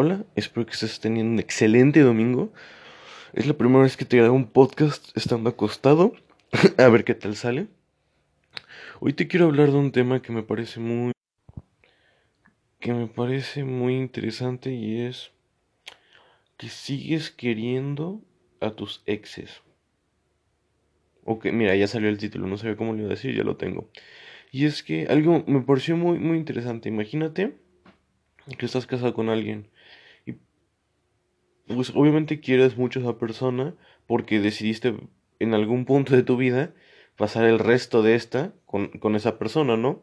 Hola, espero que estés teniendo un excelente domingo. Es la primera vez que te grabo un podcast estando acostado. A ver qué tal sale. Hoy te quiero hablar de un tema que me parece muy que me parece muy interesante y es que sigues queriendo a tus exes. Ok, mira, ya salió el título, no sabía cómo le iba a decir, ya lo tengo. Y es que algo me pareció muy muy interesante. Imagínate que estás casado con alguien pues obviamente quieres mucho a esa persona porque decidiste en algún punto de tu vida pasar el resto de esta con, con esa persona, ¿no?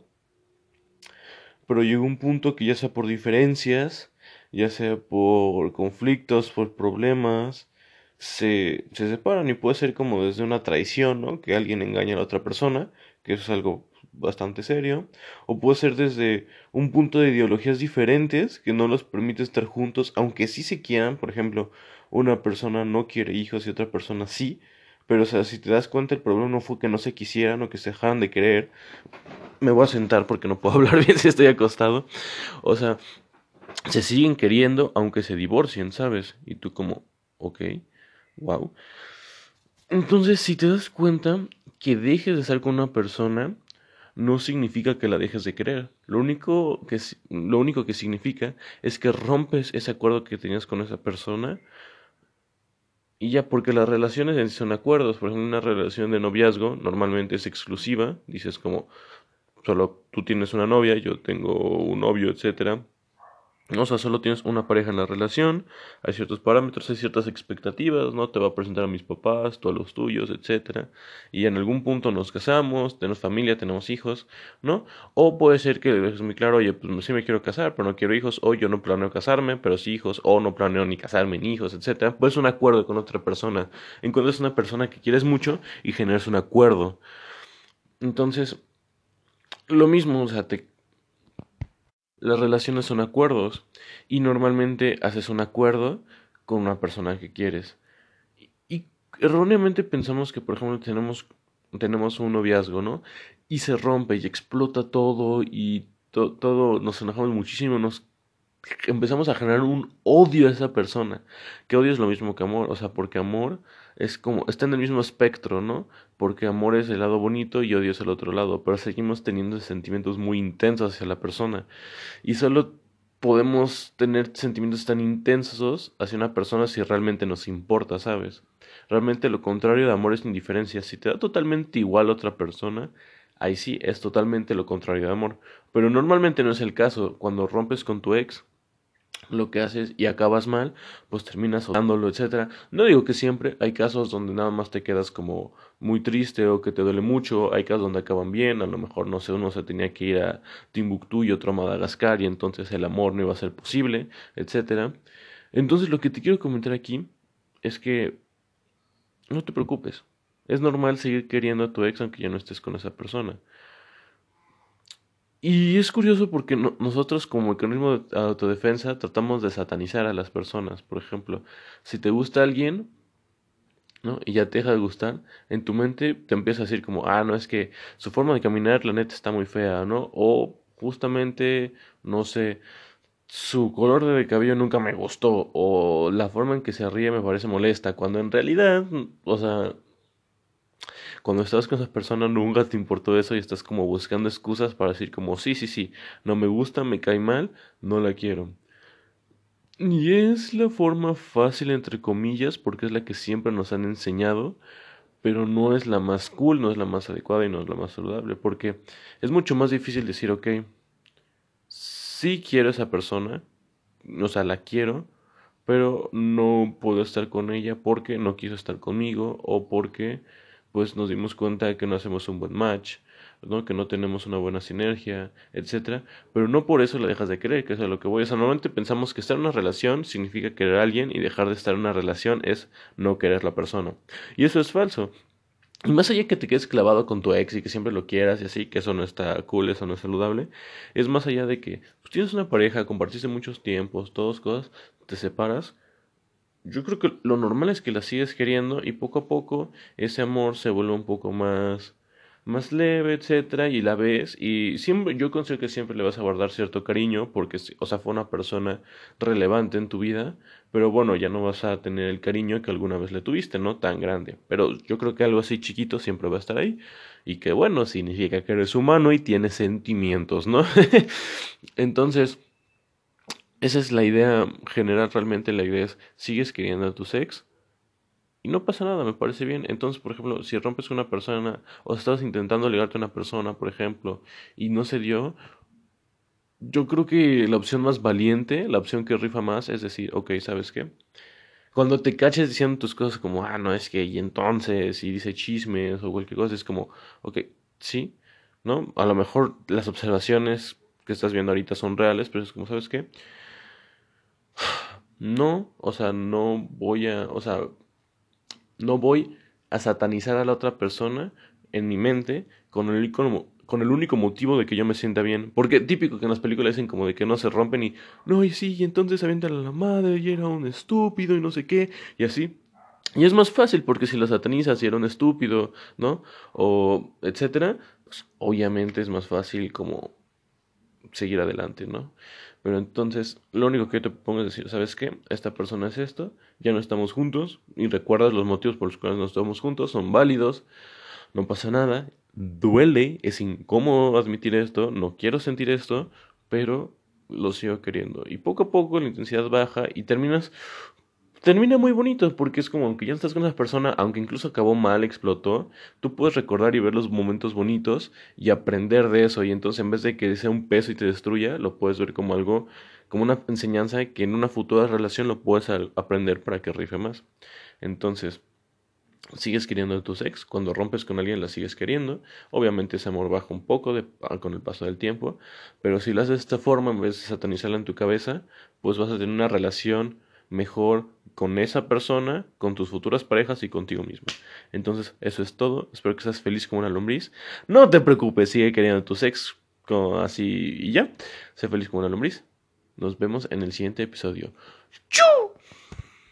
Pero llegó un punto que ya sea por diferencias, ya sea por conflictos, por problemas, se, se separan y puede ser como desde una traición, ¿no? Que alguien engaña a la otra persona, que eso es algo bastante serio, o puede ser desde un punto de ideologías diferentes que no los permite estar juntos, aunque sí se quieran, por ejemplo, una persona no quiere hijos y otra persona sí, pero o sea, si te das cuenta el problema no fue que no se quisieran o que se dejaran de querer, me voy a sentar porque no puedo hablar bien si estoy acostado, o sea, se siguen queriendo aunque se divorcien, ¿sabes? Y tú como, ok, wow. Entonces, si te das cuenta que dejes de estar con una persona, no significa que la dejes de querer. Lo único que, lo único que significa es que rompes ese acuerdo que tenías con esa persona. Y ya, porque las relaciones son acuerdos. Por ejemplo, una relación de noviazgo normalmente es exclusiva. Dices como, solo tú tienes una novia, yo tengo un novio, etcétera o sea, solo tienes una pareja en la relación, hay ciertos parámetros, hay ciertas expectativas, ¿no? Te va a presentar a mis papás, tú a los tuyos, etcétera. Y en algún punto nos casamos, tenemos familia, tenemos hijos, ¿no? O puede ser que dejes muy claro, oye, pues sí me quiero casar, pero no quiero hijos, o yo no planeo casarme, pero sí hijos, o no planeo ni casarme ni hijos, etcétera. Pues un acuerdo con otra persona. Encuentras una persona que quieres mucho y generas un acuerdo. Entonces, lo mismo, o sea, te las relaciones son acuerdos y normalmente haces un acuerdo con una persona que quieres. Y, erróneamente pensamos que, por ejemplo, tenemos, tenemos un noviazgo, ¿no? Y se rompe y explota todo y todo, nos enojamos muchísimo, nos empezamos a generar un odio a esa persona. Que odio es lo mismo que amor, o sea, porque amor es como, está en el mismo espectro, ¿no? Porque amor es el lado bonito y odio es el otro lado, pero seguimos teniendo sentimientos muy intensos hacia la persona. Y solo podemos tener sentimientos tan intensos hacia una persona si realmente nos importa, ¿sabes? Realmente lo contrario de amor es indiferencia. Si te da totalmente igual a otra persona, ahí sí es totalmente lo contrario de amor. Pero normalmente no es el caso. Cuando rompes con tu ex, lo que haces y acabas mal, pues terminas odiándolo, etcétera. No digo que siempre, hay casos donde nada más te quedas como muy triste o que te duele mucho, hay casos donde acaban bien, a lo mejor no sé, uno se tenía que ir a Timbuktu y otro a Madagascar y entonces el amor no iba a ser posible, etcétera. Entonces lo que te quiero comentar aquí es que no te preocupes. Es normal seguir queriendo a tu ex aunque ya no estés con esa persona. Y es curioso porque nosotros como mecanismo de autodefensa tratamos de satanizar a las personas. Por ejemplo, si te gusta alguien, ¿no? Y ya te deja de gustar, en tu mente te empieza a decir como, ah, no, es que su forma de caminar, la neta, está muy fea, ¿no? O justamente, no sé, su color de cabello nunca me gustó, o la forma en que se ríe me parece molesta, cuando en realidad, o sea, cuando estás con esa persona nunca te importó eso y estás como buscando excusas para decir como sí, sí, sí, no me gusta, me cae mal, no la quiero. Y es la forma fácil entre comillas porque es la que siempre nos han enseñado, pero no es la más cool, no es la más adecuada y no es la más saludable porque es mucho más difícil decir, ok, sí quiero a esa persona, o sea, la quiero, pero no puedo estar con ella porque no quiso estar conmigo o porque pues nos dimos cuenta que no hacemos un buen match, ¿no? que no tenemos una buena sinergia, etcétera, pero no por eso la dejas de querer, que es lo que voy. O sea, normalmente pensamos que estar en una relación significa querer a alguien y dejar de estar en una relación es no querer la persona. Y eso es falso. Y más allá que te quedes clavado con tu ex y que siempre lo quieras y así, que eso no está cool, eso no es saludable, es más allá de que pues, tienes una pareja, compartiste muchos tiempos, todas cosas, te separas yo creo que lo normal es que la sigues queriendo y poco a poco ese amor se vuelve un poco más más leve, etcétera, y la ves y siempre yo considero que siempre le vas a guardar cierto cariño porque o sea, fue una persona relevante en tu vida, pero bueno, ya no vas a tener el cariño que alguna vez le tuviste, no tan grande, pero yo creo que algo así chiquito siempre va a estar ahí y que bueno, significa que eres humano y tienes sentimientos, ¿no? Entonces, esa es la idea general, realmente la idea es, ¿sigues queriendo a tu ex? Y no pasa nada, me parece bien. Entonces, por ejemplo, si rompes una persona o estás intentando ligarte a una persona, por ejemplo, y no se dio, yo creo que la opción más valiente, la opción que rifa más, es decir, ok, ¿sabes qué? Cuando te caches diciendo tus cosas como, ah, no, es que, y entonces, y dice chismes o cualquier cosa, es como, ok, sí, ¿no? A lo mejor las observaciones que estás viendo ahorita son reales, pero es como, ¿sabes qué? No, o sea, no voy a, o sea, no voy a satanizar a la otra persona en mi mente con el, con el único motivo de que yo me sienta bien. Porque típico que en las películas dicen como de que no se rompen y no, y sí, y entonces avientan a la madre y era un estúpido y no sé qué, y así. Y es más fácil porque si lo satanizas y era un estúpido, ¿no? O etcétera, pues obviamente es más fácil como seguir adelante, ¿no? Pero entonces, lo único que te pongo es decir, ¿sabes qué? Esta persona es esto, ya no estamos juntos, y recuerdas los motivos por los cuales no estamos juntos, son válidos, no pasa nada, duele, es incómodo admitir esto, no quiero sentir esto, pero lo sigo queriendo. Y poco a poco la intensidad baja y terminas termina muy bonito porque es como que ya estás con esa persona, aunque incluso acabó mal, explotó, tú puedes recordar y ver los momentos bonitos y aprender de eso y entonces en vez de que sea un peso y te destruya, lo puedes ver como algo, como una enseñanza que en una futura relación lo puedes aprender para que rife más. Entonces, sigues queriendo a tus ex, cuando rompes con alguien la sigues queriendo, obviamente ese amor baja un poco de, con el paso del tiempo, pero si lo haces de esta forma en vez de satanizarla en tu cabeza, pues vas a tener una relación mejor con esa persona, con tus futuras parejas y contigo mismo. Entonces, eso es todo. Espero que seas feliz como una lombriz. No te preocupes, sigue queriendo a tu ex como así y ya. Sé feliz como una lombriz. Nos vemos en el siguiente episodio. ¡Chu!